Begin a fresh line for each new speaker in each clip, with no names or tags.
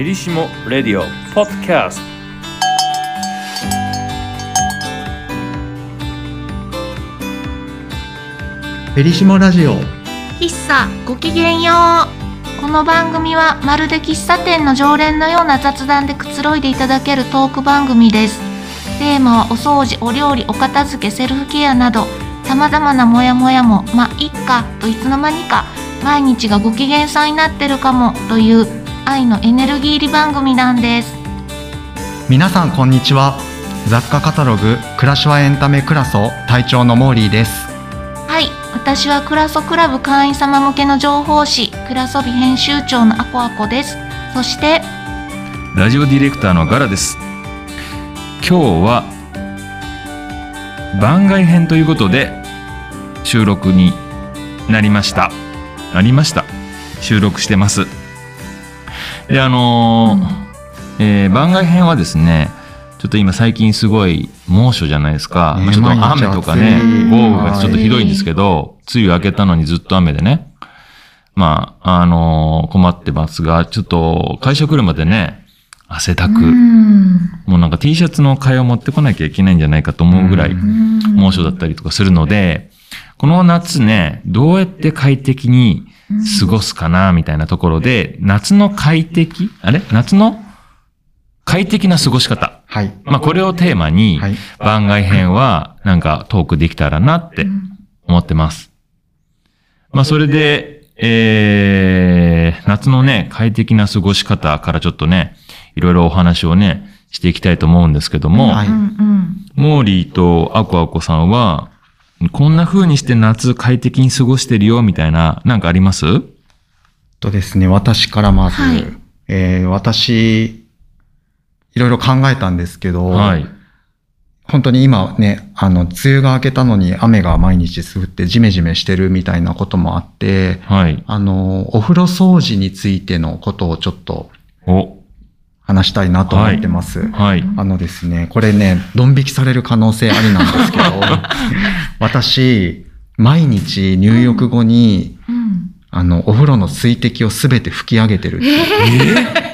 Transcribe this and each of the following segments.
ェリシモ・レディオ・ポッドキャスト
ペリシモラジオ
喫茶ごきげんよう。この番組はまるで喫茶店の常連のような雑談でくつろいでいただけるトーク番組です。テーマはお掃除お料理お片付けセルフケアなどさまざまなモヤモヤもまあいっかといつの間にか毎日がご機嫌さんになってるかもという愛のエネルギー入り番組なんです。
皆さんこんにちは。雑貨カタログ暮らしはエンタメクラソ隊長のモーリーです。
はい。私はクラソクラブ会員様向けの情報誌クラソビ編集長のアコアコです。そして
ラジオディレクターのガラです。今日は番外編ということで収録になりました。なりました。収録してますであのーえー番外編はですねちょっと今最近すごい猛暑じゃないですか、ちょっと雨とかね豪雨がちょっとひどいんですけど梅雨明けたのにずっと雨でね。まああのー困ってますがちょっと会社来るまでね汗だく、もうなんか T シャツの替えを持ってこなきゃいけないんじゃないかと思うぐらい猛暑だったりとかするので、この夏ね、どうやって快適に過ごすかな、みたいなところで、夏の快適？あれ？夏の？快適な過ごし方。
はい。
まあこれをテーマに
はい、
番外編はなんかトークできたらなって思ってます。まあそれで、えー、夏のね、快適な過ごし方からちょっとね、いろいろお話をね、していきたいと思うんですけども、
はい。
モーリーとアコアコさんは、こんな風にして夏快適に過ごしてるよ、みたいな、なんかあります？
とですね私からまず、
はい
えー私いろいろ考えたんですけど、
はい。
本当に今ねあの梅雨が明けたのに雨が毎日降ってジメジメしてるみたいなこともあって
はい。
あのお風呂掃除についてのことをちょっと
お、
話したいなと思ってます。
はい。
あのですね、これね、ドン引きされる可能性ありなんですけど、私、毎日入浴後に、
うん
あの、お風呂の水滴をすべて拭き上げてるっていう。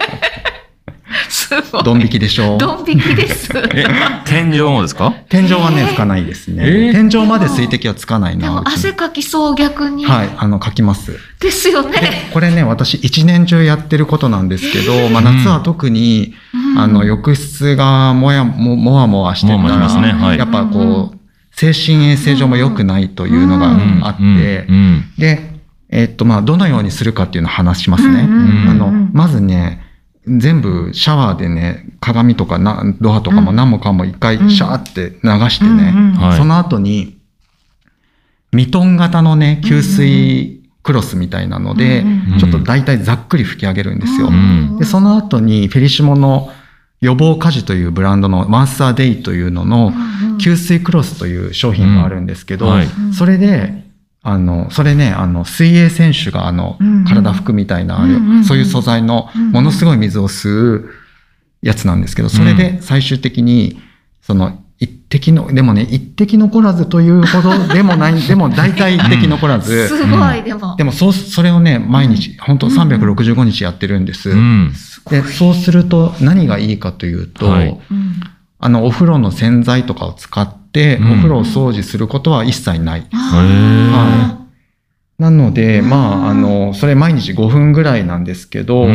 すごい。
ドン引きでしょ
ドン引きです。
え、天井もですか？
天井はね、拭かないですね。
えー。
天井まで水滴はつかないな。
でも汗かきそう逆に。
はい、あの、かきます。
ですよね。
これね、私一年中やってることなんですけど、まあ夏は特に、
うん。
あの、浴室がもやも、もわもわしてた。
もわもわし
ら、
ますねはい。
やっぱこう、精神衛生上も良くないというのが
うん。
あって、で、えっと、まあ、どのようにするかっていうのを話しますね。
うんうん。うん。
あの、まずね、全部シャワーでね、鏡とかなドアとかも何もかも一回シャーって流してね、
うんうん
はい。
その後に、ミトン型のね、吸水クロスみたいなので、
うん
うん
ちょっと大体ざっくり拭き上げるんですよ。
ん
で、その後にフェリシモの予防家事というブランドのマンスターデイというのの吸水クロスという商品があるんですけど、
うん。はい
それで、あの、それね、あの、水泳選手があの
うんうん、
体拭くみたいな、
うんうんうん。
そういう素材の
うんうん
ものすごい水を吸うやつなんですけど、それで最終的に、その、一滴の、でもね、一滴残らずというほど でもない、でも大体一滴残らず、
すごい、でも。
でもそう、それをね、毎日、本当365日やってるんです。
うん。
で、そうすると何がいいかというと、
はい。
うん
あの、お風呂の洗剤とかを使って、
うん
お風呂を掃除することは一切ない。
あ
なので、
うん
まあ、あの、それ毎日5分ぐらいなんですけど、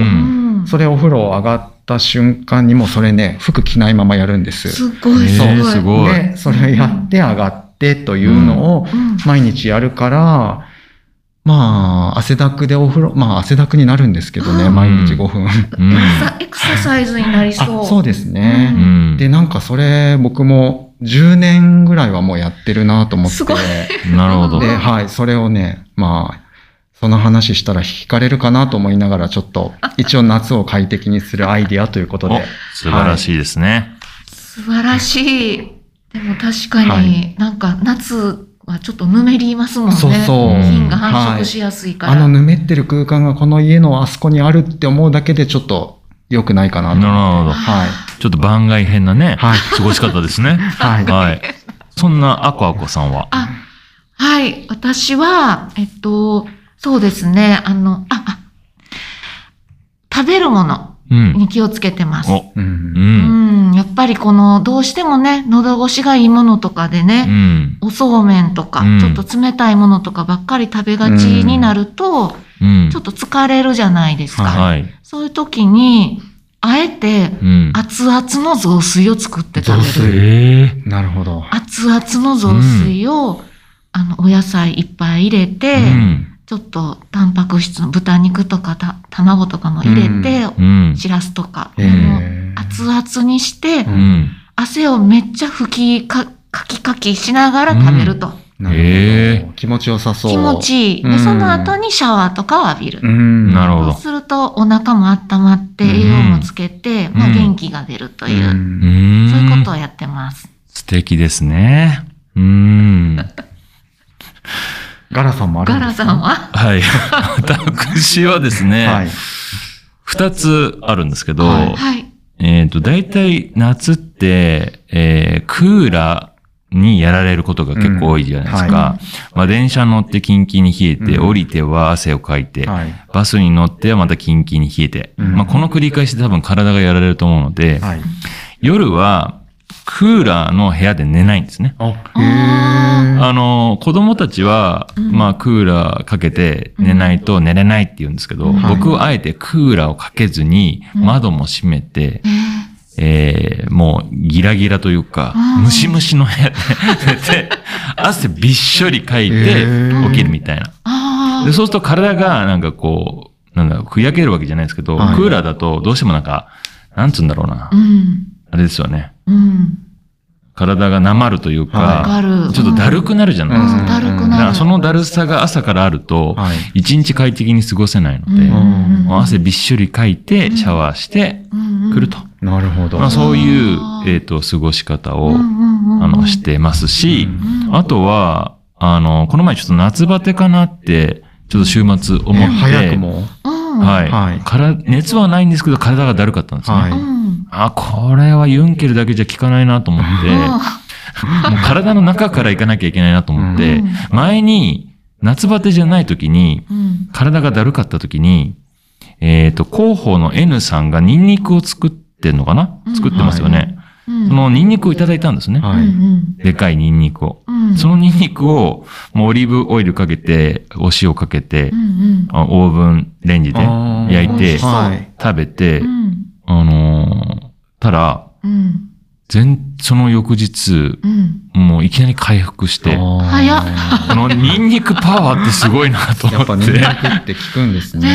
それお風呂上がった瞬間にもそれね、服着ないままやるんです。
すごい、す
えー
ごい。
すごい
で、それをやって上がってというのを
うん
毎日やるから、まあ、汗だくでお風呂、まあ、汗だくになるんですけどね、
うん
毎日5分。
エクササイズになり
あ
そう。
そうですね。
うん
で、なんかそれ、僕も10年ぐらいはもうやってるなと思って。
なるほど。
で、はい、それをね、まあ、その話したら惹かれるかなと思いながら、ちょっと、一応夏を快適にするアイディアということ
お
で。
素晴らしいですね。
素晴らしい。でも確かに、
はい
なんか夏はちょっとぬめりますもんね。
そうそう
菌が繁殖しやすいから。
あの、ぬめってる空間がこの家のあそこにあるって思うだけでちょっと良くないかなと。
なるほど。
はい。
ちょっと番外編なね、
はい
過ごし方ですね。
はい。
はい。そんなアコアコさんは？
あ、はい。私は、えっと、そうですね。あの、あ、あ、食べるもの。
うん。
に気をつけてます。
お、
う。
うんん。
うん、やっぱりこの、どうしてもね、喉越しがいいものとかで
う
ね、
ん。
おそうめんとか、
うん
ちょっと冷たいものとかばっかり食べがちになると、
うん。
ちょっと疲れるじゃないですか。
はい。
そういう時に、あえて、
うん。
熱々の雑炊を作って食べ
雑
る。
ええ
なるほど。
熱々の雑炊を、あの、お野菜いっぱい入れて、
うん。
ちょっとタンパク質の豚肉とかた卵とかも入れて、
うん。
しらすとか、
へ
もう
ー
熱々にして、
うん。
汗をめっちゃ吹きか、かきかきしながら食べると。
なるほど
へ
気持ちよさそう。
気持ちいい。で、
うん
その後にシャワーとかを浴びる。
うん。
なるほど
そうするとお腹も温まって栄養もつけて、まあ
うん
元気が出るという。そういうことをやってます。
素敵ですね。うん。
ガラさんもある
ガラ
んですか
さんは？
はい。私はですね、
はい。
二つあるんですけど、
はい
はい。
えっ、と、大体夏って、えークーラーにやられることが結構多いじゃないですか。
うん。は
まあ、電車乗ってキンキンに冷えて、
うん。
降りては汗をかいて、
はい。
バスに乗ってはまたキンキンに冷えて、
うん。
まあ、この繰り返しで多分体がやられると思うので、
はい。
夜はクーラーの部屋で寝ないんですね。
あ、
の、子供たちは、
うん。
まあ、クーラーかけて寝ないと寝れないって言うんですけど、
うん。
僕はあえてクーラーをかけずに、
うん
窓も閉めて、
え
えーもうギラギラというか
う、ん
ムシムシの部屋で寝て、汗びっしょりかいて起きるみたいな。
あ
でそうすると体がなんかこう、なんだ、ふやけるわけじゃないですけど、
はい
クーラーだとどうしてもなんか、なんつうんだろうな
あ。う。ん。
あれですよね。
うん。
体がなまるという
わ
か、
かる。
ちょっとだるくなるじゃないですか。
うんだるくなる。
らそのだるさが朝からあると、
はい。
一日快適に過ごせないので、
うん
もう汗びっしょりかいて、シャワーして
うん
くると。
なるほど。
まあ、そういうえっ、と、過ごし方を、あの、してますし、
うん
あとは、あの、この前ちょっと夏バテかなって、ちょっと週末思
え
って、
早くも？
うん。
はい、
はい
から熱はないんですけど、体がだるかったんですね。
はい
うん。
あ、これはユンケルだけじゃ効かないなと思って、もう体の中から行かなきゃいけないなと思って、
うん
前に夏バテじゃない時に、
うん。
体がだるかった時に、えっ、と、広報の N さんがニンニクを作ってんのかな？
うん
作ってますよね。
うん
そのニンニクをいただいたんですね。
はい
うんうん
でかいニンニクを。
うん
そのニンニクを、もうオリーブオイルかけて、お塩かけて
う、ん
あオーブンレンジで焼いて、
はい。
食べて
うん。う、ん。
あのーたら、
うん。
全、その翌日、
うん。
もういきなり回復して、こ
早っ
のニンニクパワーってすごいなと
やっぱ
思って。
ニンニクって効くんですね。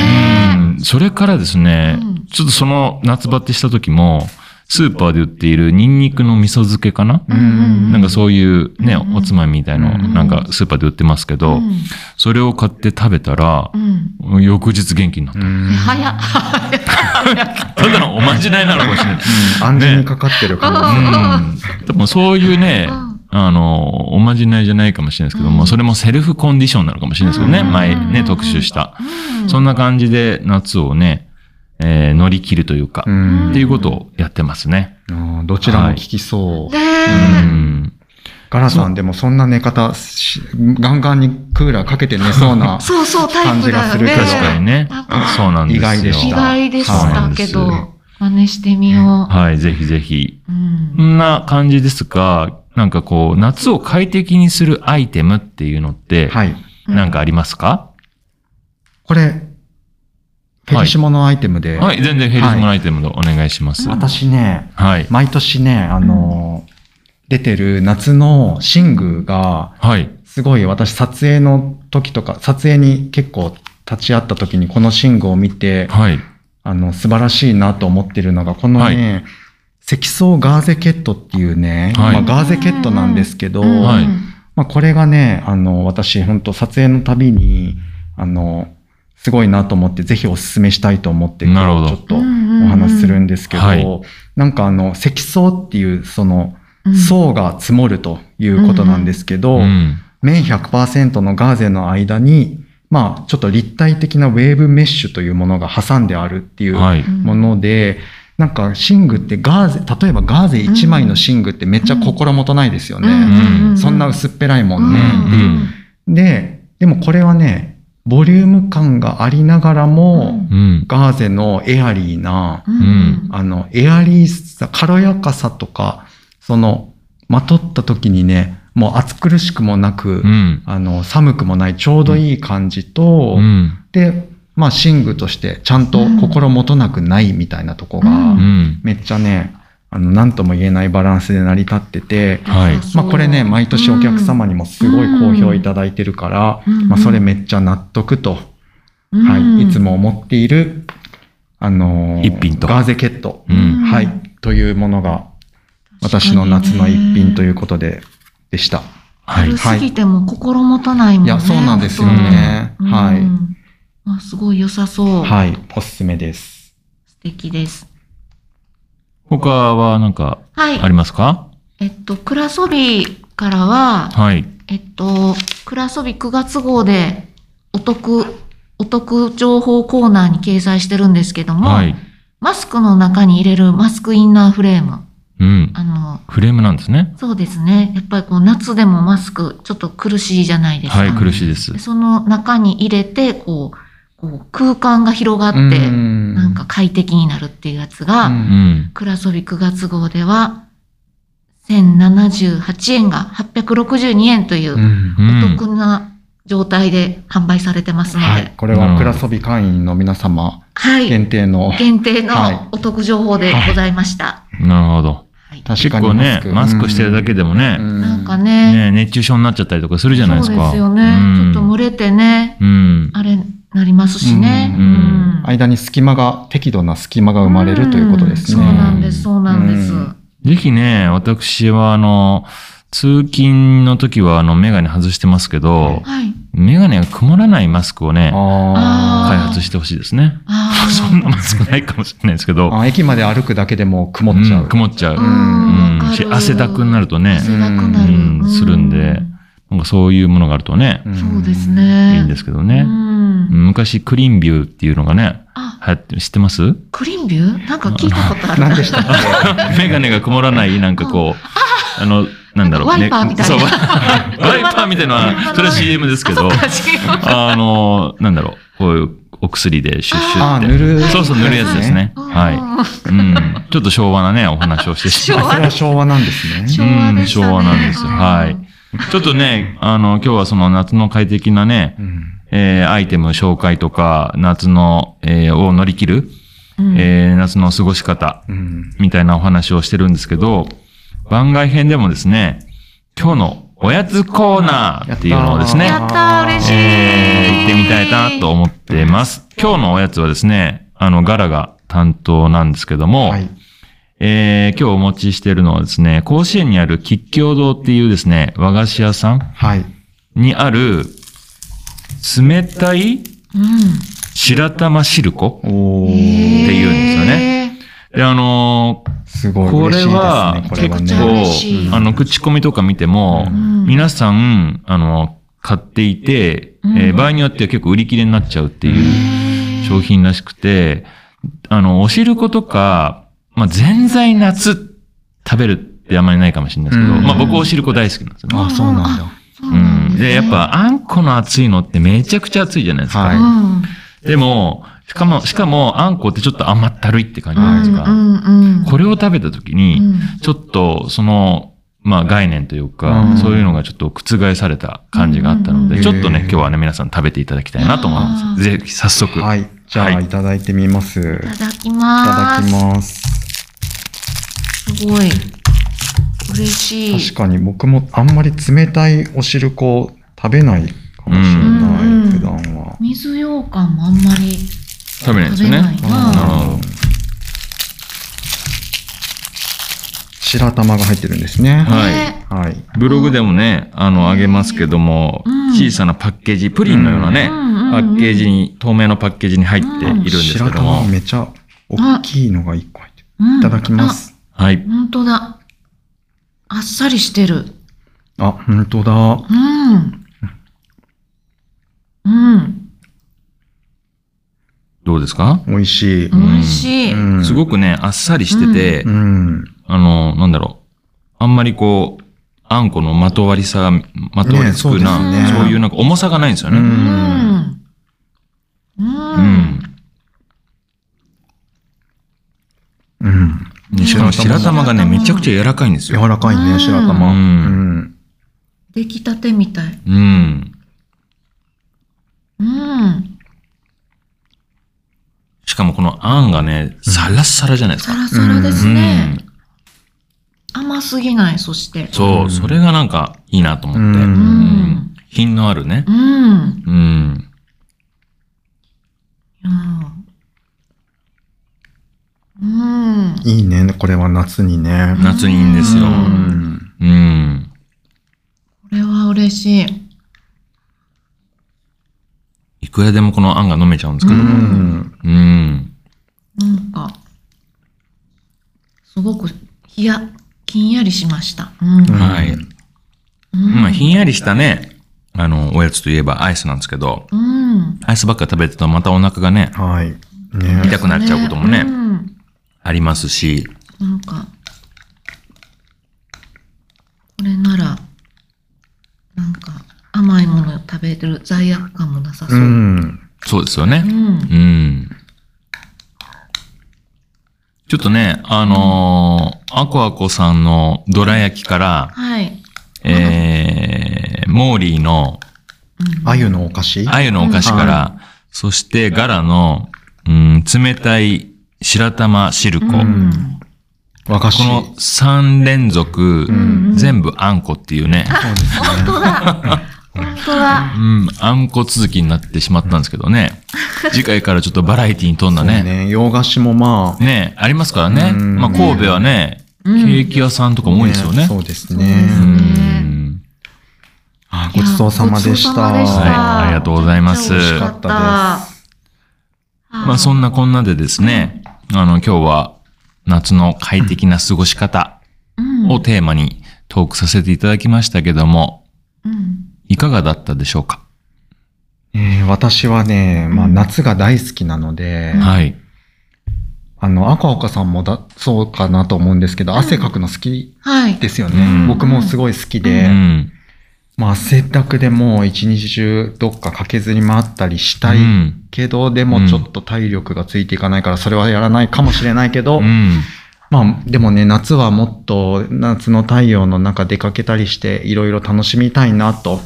うんそれからですね、
うん
ちょっとその夏バテした時も、スーパーで売っているニンニクの味噌漬けかな、
うん
なんかそういうね、
うん
おつまみみたいの、
うん
なんかスーパーで売ってますけど、
うん
それを買って食べたら
う、ん。
翌日元気になった。
うん
早っ。
ただのおまじないなのかもしれない。
安全にかかってる
うん。でもそういうね
うん、
あの、おまじないじゃないかもしれないですけども、
うん
それもセルフコンディションなのかもしれないですけどね、
うん
前ね、特集した。
うん
そんな感じで夏をね、えー乗り切るというか、
うん
っていうことをやってますね。
どちらも効きそう。
ね
う
え。
ん。
ガラさんでもそんな寝方し、ガンガンにクーラーかけて寝そうな。
そうそう、タイプだよね。
感じがするけど
確かにね。そうなんですよ。
意外でし
意
た
外でしたけど、真似してみよ
はい、ぜひぜひ。
う。うん
こんな感じですが、なんかこう、夏を快適にするアイテムっていうのって、
はい。
なんかありますか、
これ、ペリシモのアイテムで、
はい、全然ヘリスモアイテムでお願いします。はい。
私ね、
はい。
毎年ね、あのー出てる夏の寝具が、
はい。
すごい私撮影の時とか、撮影に結構立ち会った時にこの寝具を見て、
はい。
あの、素晴らしいなと思ってるのが、このね、積層ガーゼケットっていうね、
はい。
まあ、ガーゼケットなんですけど、
うん。
はい。
まあ、これがね、あの、私、本当撮影のたびに、あの、すごいなと思って、ぜひお勧めしたいと思って、
なるほど。
ちょっとお話しするんですけど、
はい。
なんかあの、積層っていう、その、
うん
層が積もるということなんですけど、
うん。
面100%のガーゼの間に、まあ、ちょっと立体的なウェーブメッシュというものが挟んであるっていう
はい。
もので、なんか寝具ってガーゼ、例えばガーゼ1枚の寝具ってめっちゃ心もとないですよね。
うん
そんな薄っぺらいもんね。
うん
で、でもこれはね、ボリューム感がありながらも、
うん。
ガーゼのエアリーな、
うん
あの、エアリーさ、軽やかさとか、その、まとった時にね、もう暑苦しくもなく、
うん。
あの、寒くもないちょうどいい感じと、
うん。
で、まあ、寝具としてちゃんと心もとなくないみたいなとこが。めっちゃね、あの、なんとも言えないバランスで成り立ってて、
はい。
まあ、これね、毎年お客様にもすごい好評いただいてるから、
うん
まあ、それめっちゃ納得と、
うん
はい、いつも思っている、あのー
一品と
ガーゼケット、
うん
はい、というものが、私の夏の一品ということで、でした。
はい
軽。すぎても心もとないもんね。
いや、そうなんですよね。
うん
はい。
あすごい良さそう。
はい、おすすめです。
素敵です。
他はなんか
はい
あ。りますか？
えっと、クラソビからは、
はい。
えっと、クラソビ9月号でお得、お得情報コーナーに掲載してるんですけども、
はい。
マスクの中に入れるマスクインナーフレーム。
うん。
あの、
フレームなんですね。
そうですね。やっぱりこう夏でもマスクちょっと苦しいじゃないですか。
はい、苦しいです
で。その中に入れて、こう、こう空間が広がって、
うん
なんか快適になるっていうやつが、
うん
うん。
クラソビ9月号では、1078円が862円というう、
ん
うん
お得な状態で販売されてますので、
はい、これはクラソビ会員の皆様
はい。
限定の、
限定の
はい
お得情報でございました。
なるほど。
はい
確かに
結構ね、マスクしてるだけでもね、
なんか
ね、
ね、
ね、熱中症になっちゃったりとかするじゃないですか。
そうですよね。
うん
ちょっと蒸れてね、
うん。
あれ、なりますしね。
うん
うん
間に隙間が、適度な隙間が生まれるということですね。
そうなんです、そうなんです。
うん
ぜひね、私はあの、通勤の時はあの、メガネ外してますけど、
はい。
メガネが曇らないマスクをね、
あ
開発してほしいですね。そんなマスクないかもしれないですけど。
駅まで歩くだけでも曇っちゃう。
うん曇っちゃう。
う
うんし汗だくになるとね、
汗だくなる。
うんするんでなんかそういうものがあるとね、
ん
そうです。ね。
いいんですけどね。
うん
昔クリーンビューっていうのがね、
あ、
流行って、知ってます？
クリーンビュー？なんか聞いたことある。
何でしたっけ？
メガネが曇らない、なんかこう、あの、なんだろう。
ワイパーみたいな
ねそう、ワイパーみたいなのは、それは CM ですけど、あの、なんだろう、こういうお薬でシュッシュ
ああ、
って。
塗る。
そうそう、塗るやつですね。
うん
はい。うん。ちょっと昭和なね、お話をしてしまう。
あそれは昭和なんですね。
うん昭和なんですはい。ちょっとね、あの、今日はその夏の快適なね、
うん
えーアイテム紹介とか、夏の、えーを乗り切る、
うん
えー夏の過ごし方、
うん
みたいなお話をしてるんですけど、番外編でもですね、今日のおやつコーナーっていうのをですね、
やったー嬉しい
えー行ってみたいなと思ってます。今日のおやつはですね、あの、ガラが担当なんですけども、
はい。
えー今日お持ちしているのはですね、甲子園にある吉祥堂っていうですね、和菓子屋さん
はい。
にある、冷たい
うん。
白玉汁粉。
って
言うんですよね。で、あのー
すごい
これは
ね。これは
結構、あの、口コミとか見ても、
ん
皆さん、あの、買っていて、
うん
えー場合によっては結構売り切れになっちゃうっていう商品らしくて、あの、お汁粉とか、まあ、全在夏食べるってあんまりないかもしれないですけど、
うん
まあ僕お汁粉大好きなんですよね。
あ、そうなんだ。
そうなん
うん。で、やっぱ、あんこの熱いのってめちゃくちゃ熱いじゃないですか。
はい
うん。
でも、しかも、しかも、あんこってちょっと甘ったるいって感じじゃないですか。
うんうん。
これを食べた時に、
うん
ちょっと、その、まあ概念というか、
うん
そういうのがちょっと覆された感じがあったので、
うん
ちょっとね、今日はね、皆さん食べていただきたいなと思います。ぜひ、早速。
はい。じゃあ、
はい
いただいてみます。い
いただき
た
ます。
だきます。
すごい。嬉しい。
確かに僕もあんまり冷たいお汁粉食べないかもしれない、
うん
普段は。
水羊羹もあんまり
食べないですよね。
白玉が入ってるんですね。
はい
ね
はい。
ブログでもね、あの、あげますけども、
うん
小さなパッケージ、プリンのようなね、パッケージに、透明のパッケージに入っているんですけ
白
ども
玉、めちゃ大きいのが一個入ってる。
うん
いただきます。
はい
あ、。本当だ。あっさりしてる。
あ、本当だ。
うん。うん。
どうですか？
美味しい。
美味しい。
うん
すごくね、あっさりしてて、
うん。
あの、なんだろう。あんまりこう、あんこのまとわりさが、まとわりつくな、
ねそね
そういうなんか重さがないんですよね。
う
うんん。うん。
うん。
うん。
でしかも白玉がね、めちゃくちゃ柔らかいんですよ。
柔らかいね、白玉。
う
うんん。
出来たてみたい。
うん。
うん。
しかもこのあんがね、サラッサラじゃないですか。
サラサラです
う
ね。
ん。
甘すぎない、そして。
そうう、
ん
それがなんかいいなと思って。
うん
うん。
品のあるね。
うん。
うん。
うん。
いいね、これは夏にね。
夏にいいんですよ。
う
ん。
これは嬉しい。
いくらでもこのあんが飲めちゃうんですけ
う
ど。
ん。
うん。
なんか、すごく、ひや、ひんやりしました。うん。
うん
はい。
うん
まあ、ひんやりしたね、あの、おやつといえばアイスなんですけど、
うん。
アイスばっか食べてるとまたお腹がね、
はい。ね
痛くなっちゃうこともね
うん。
ありますし、
なんか、これなら、なんか、甘いもの食べる罪悪感もなさそうう。
ん。
そうですよね。
うん
うん。ちょっとね、あのーアコアコさんのどら焼きから、
はい。
えー、モーリーの
うん
あゆのお菓子？
鮎のお菓子から、そしてガラの、うん、冷たい白玉シルコ。
うん
和菓子。
この3連続、
ん
全部あんこっていうね、
そうですね。
本当だ。本当だ。
うん、あんこ続きになってしまったんですけどね。次回からちょっとバラエティに富んだ
そう
ね。
ね。洋菓子もまあ。
ねありますからね。
うん
まあ神戸はね、ケ
うん
ーキ屋さんとかも多いですよね。
そうですね。
うん
あごちそうさまでした。
はいありがとうございます
美味しかった。
まあそんなこんなでですね、あの今日は夏の快適な過ごし方
うん
をテーマにトークさせていただきましたけども、
うん
いかがだったでしょうか、
えー私はね、まあ夏が大好きなので、
はい。
あの、赤岡さんもだ、そうかなと思うんですけど、汗かくの好き
はい。
ですよね。
うん
僕もすごい好き
う
で、
ん。
まあ汗だくでもう一日中どっか駆けずり回ったりしたい
うん
けど、でもちょっと体力がついていかないから、それはやらないかもしれないけど、
うん。
まあでもね、夏はもっと夏の太陽の中出かけたりして、いろいろ楽しみたいなと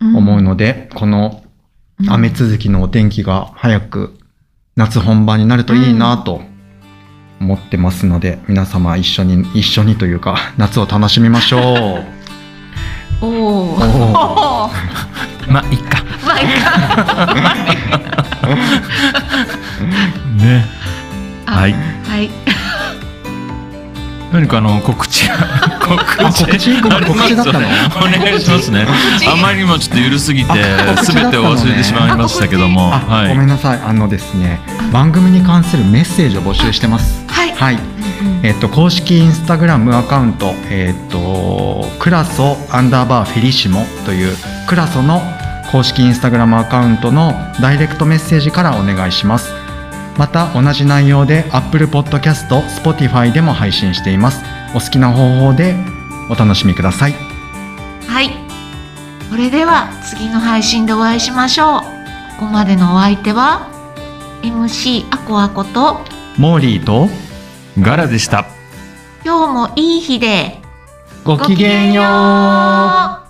思うので、この雨続きのお天気が早く夏本番になるといいなと思ってますので、皆様一緒に、一緒にというか、夏を楽しみましょう。
おお。
まあ、いっか。
まあいいか。
ね。
あ
はい。
はい。
何かあの、告知が、告
あ告知？告知だったの？
お願いしますね。あまりにもちょっと緩すぎてすべ
知だって
を忘れてしまいましたけども。
あ、
はい。
ごめんなさい。あのですね、番組に関するメッセージを募集してます。
はい。
はい。えっと、公式インスタグラムアカウント、えっと、クラソアンダーバーフェリシモという、クラソの公式インスタグラムアカウントのダイレクトメッセージからお願いします。また、同じ内容で Apple Podcast、Spotify でも配信しています。お好きな方法でお楽しみください。
はい。それでは次の配信でお会いしましょう。ここまでのお相手は MC アコアコと
モーリーと
ガラでした。
今日もいい日で
ごきげんよう。
う。